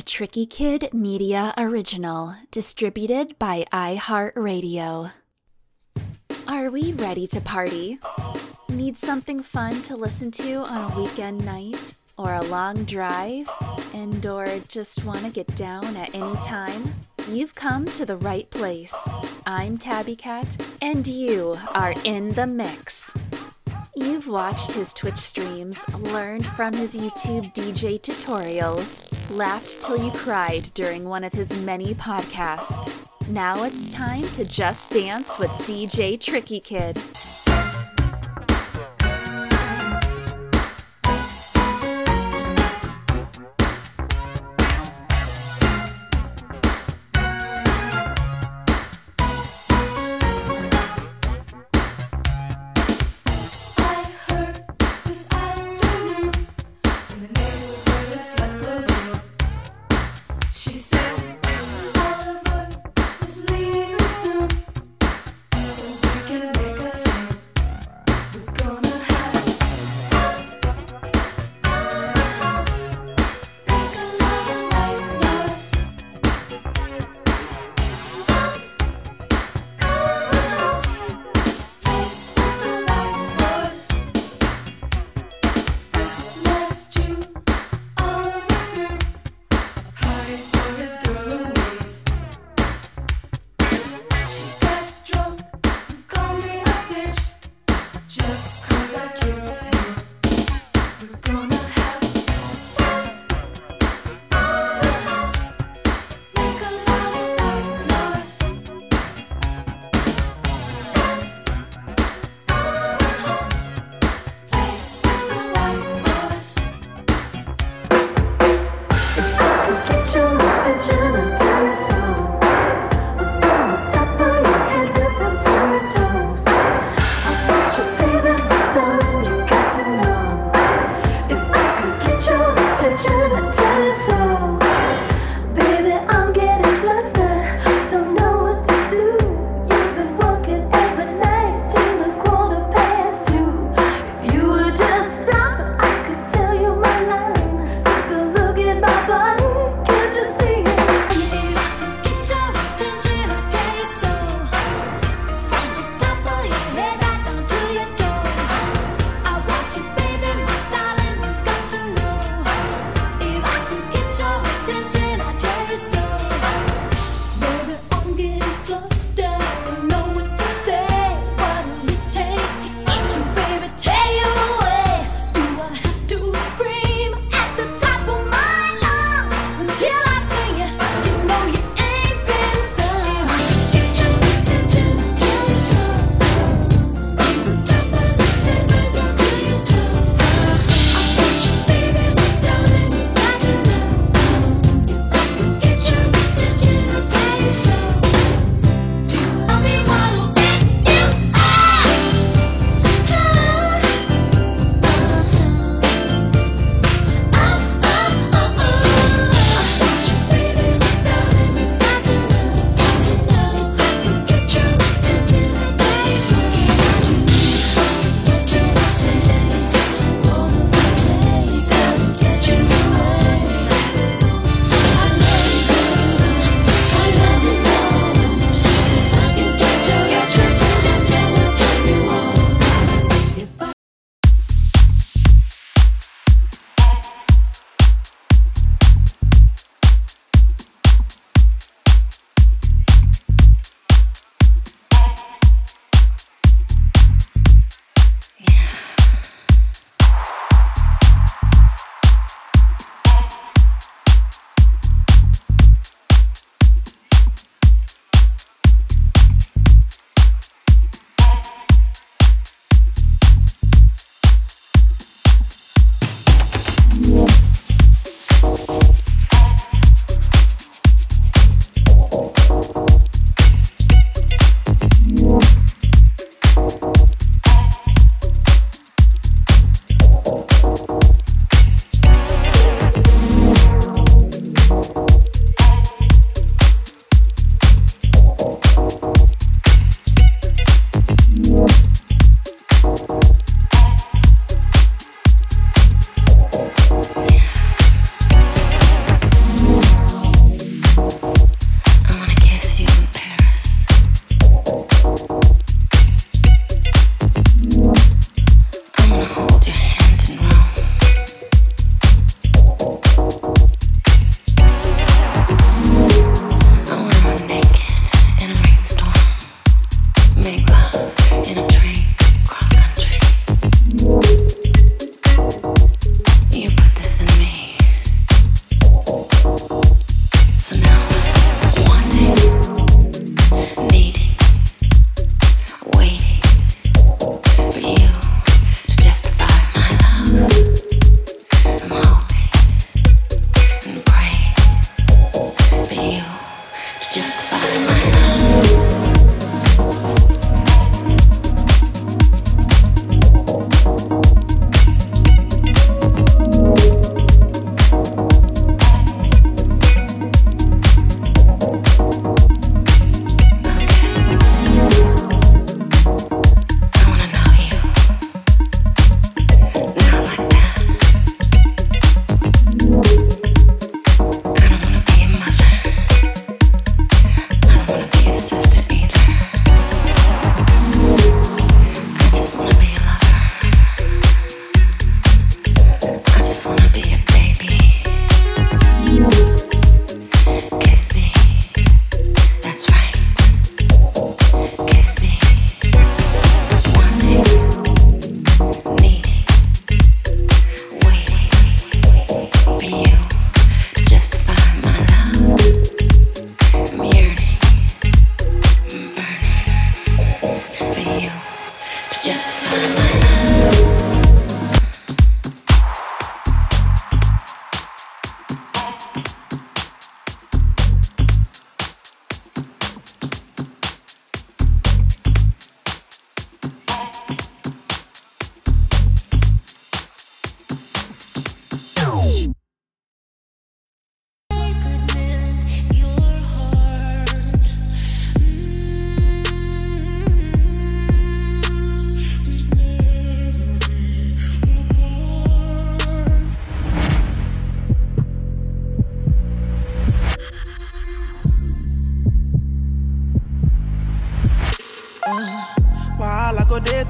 a Tricky Kid Media original distributed by iHeartRadio. Are we ready to party? Need something fun to listen to on a weekend night or a long drive? And or just want to get down at any time? You've come to the right place. I'm Tabby Cat, and you are in the mix. You've watched his Twitch streams, learned from his YouTube DJ tutorials, laughed till you cried during one of his many podcasts. Now it's time to just dance with DJ Tricky Kid.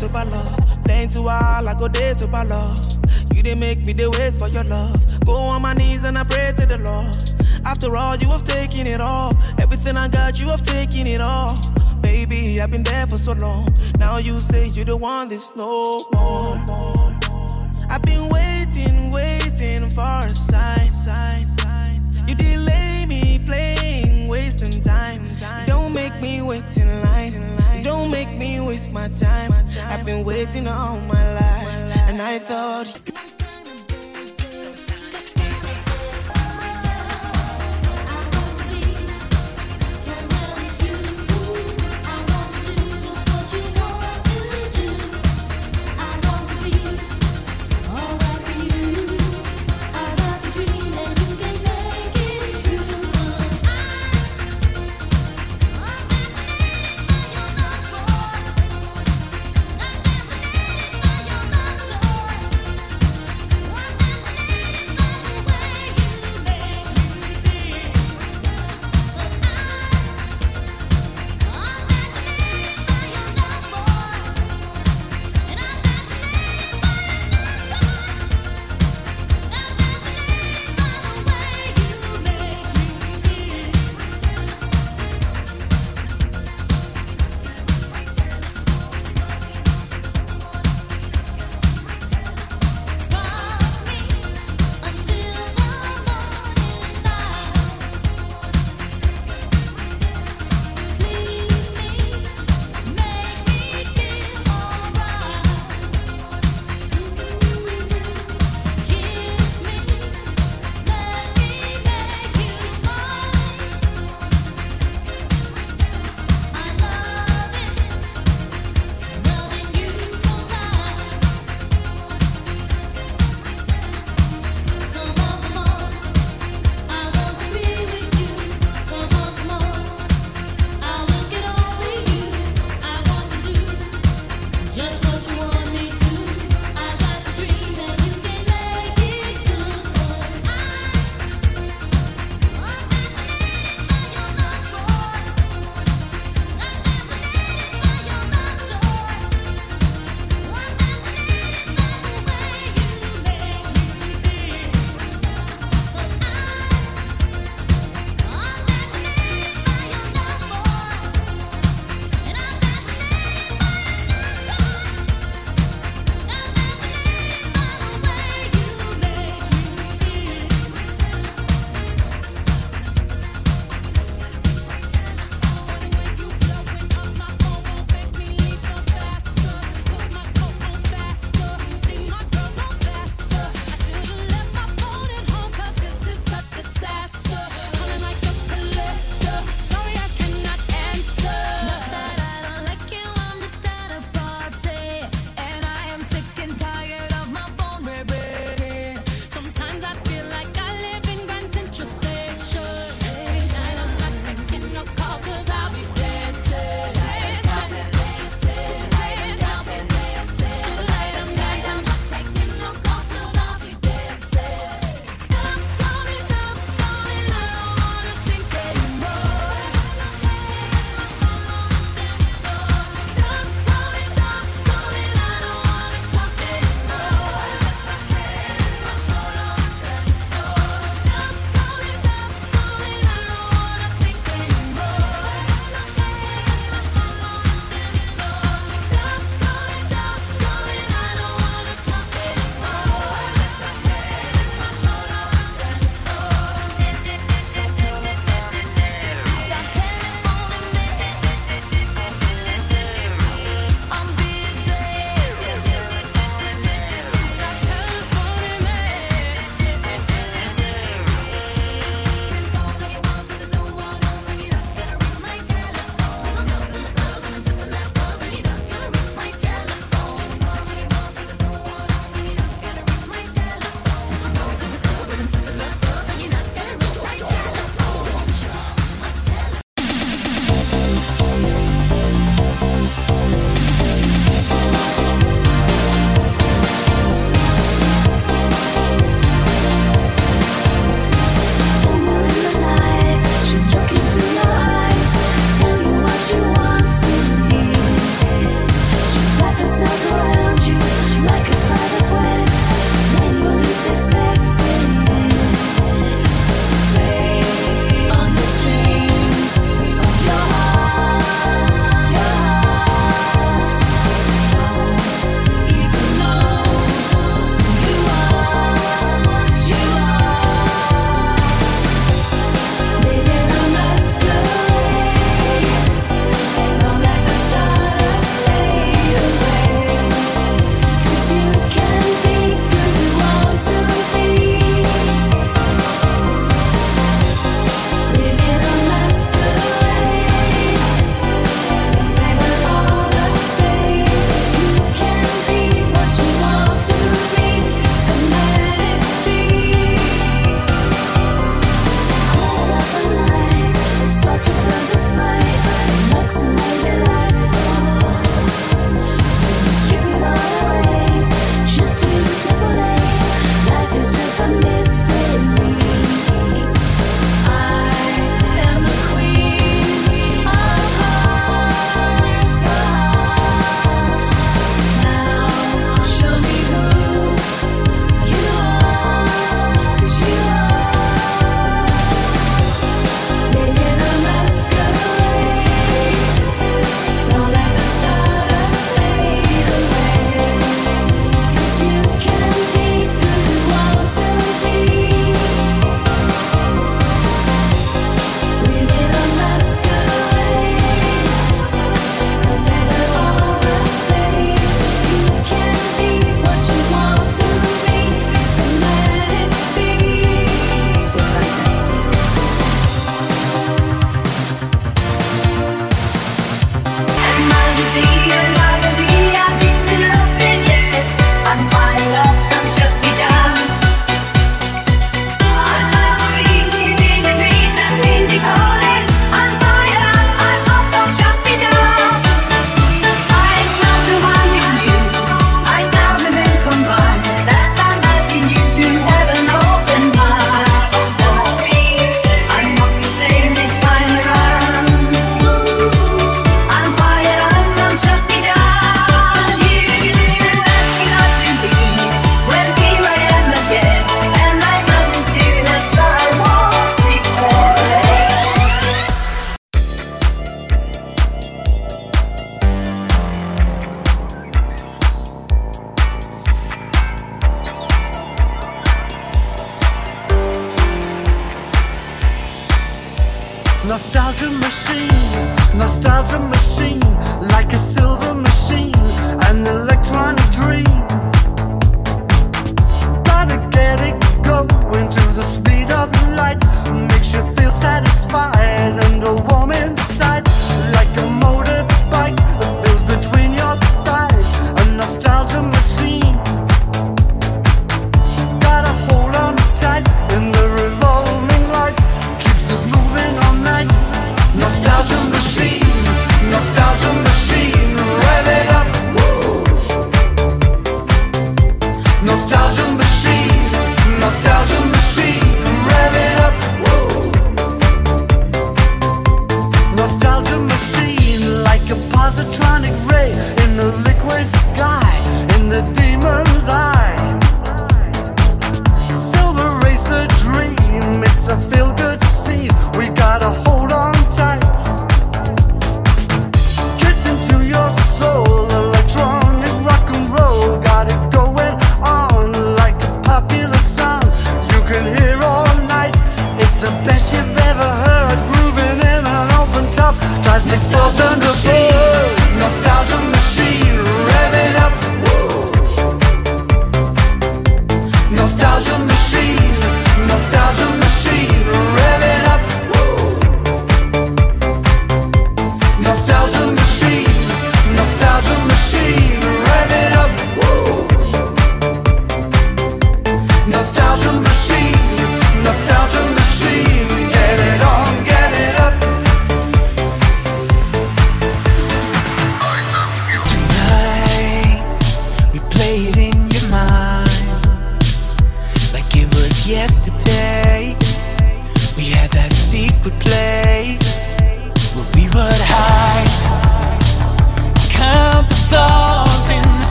To ball Playing too wild, I go there to ball You didn't make me the wait for your love. Go on my knees and I pray to the Lord. After all, you have taken it all. Everything I got, you have taken it all. Baby, I've been there for so long. Now you say you don't want this no more. I've been waiting, waiting for a sign. You delay me playing, wasting time. Don't make me wait in line. Waste my time. I've been waiting all my life, and I thought.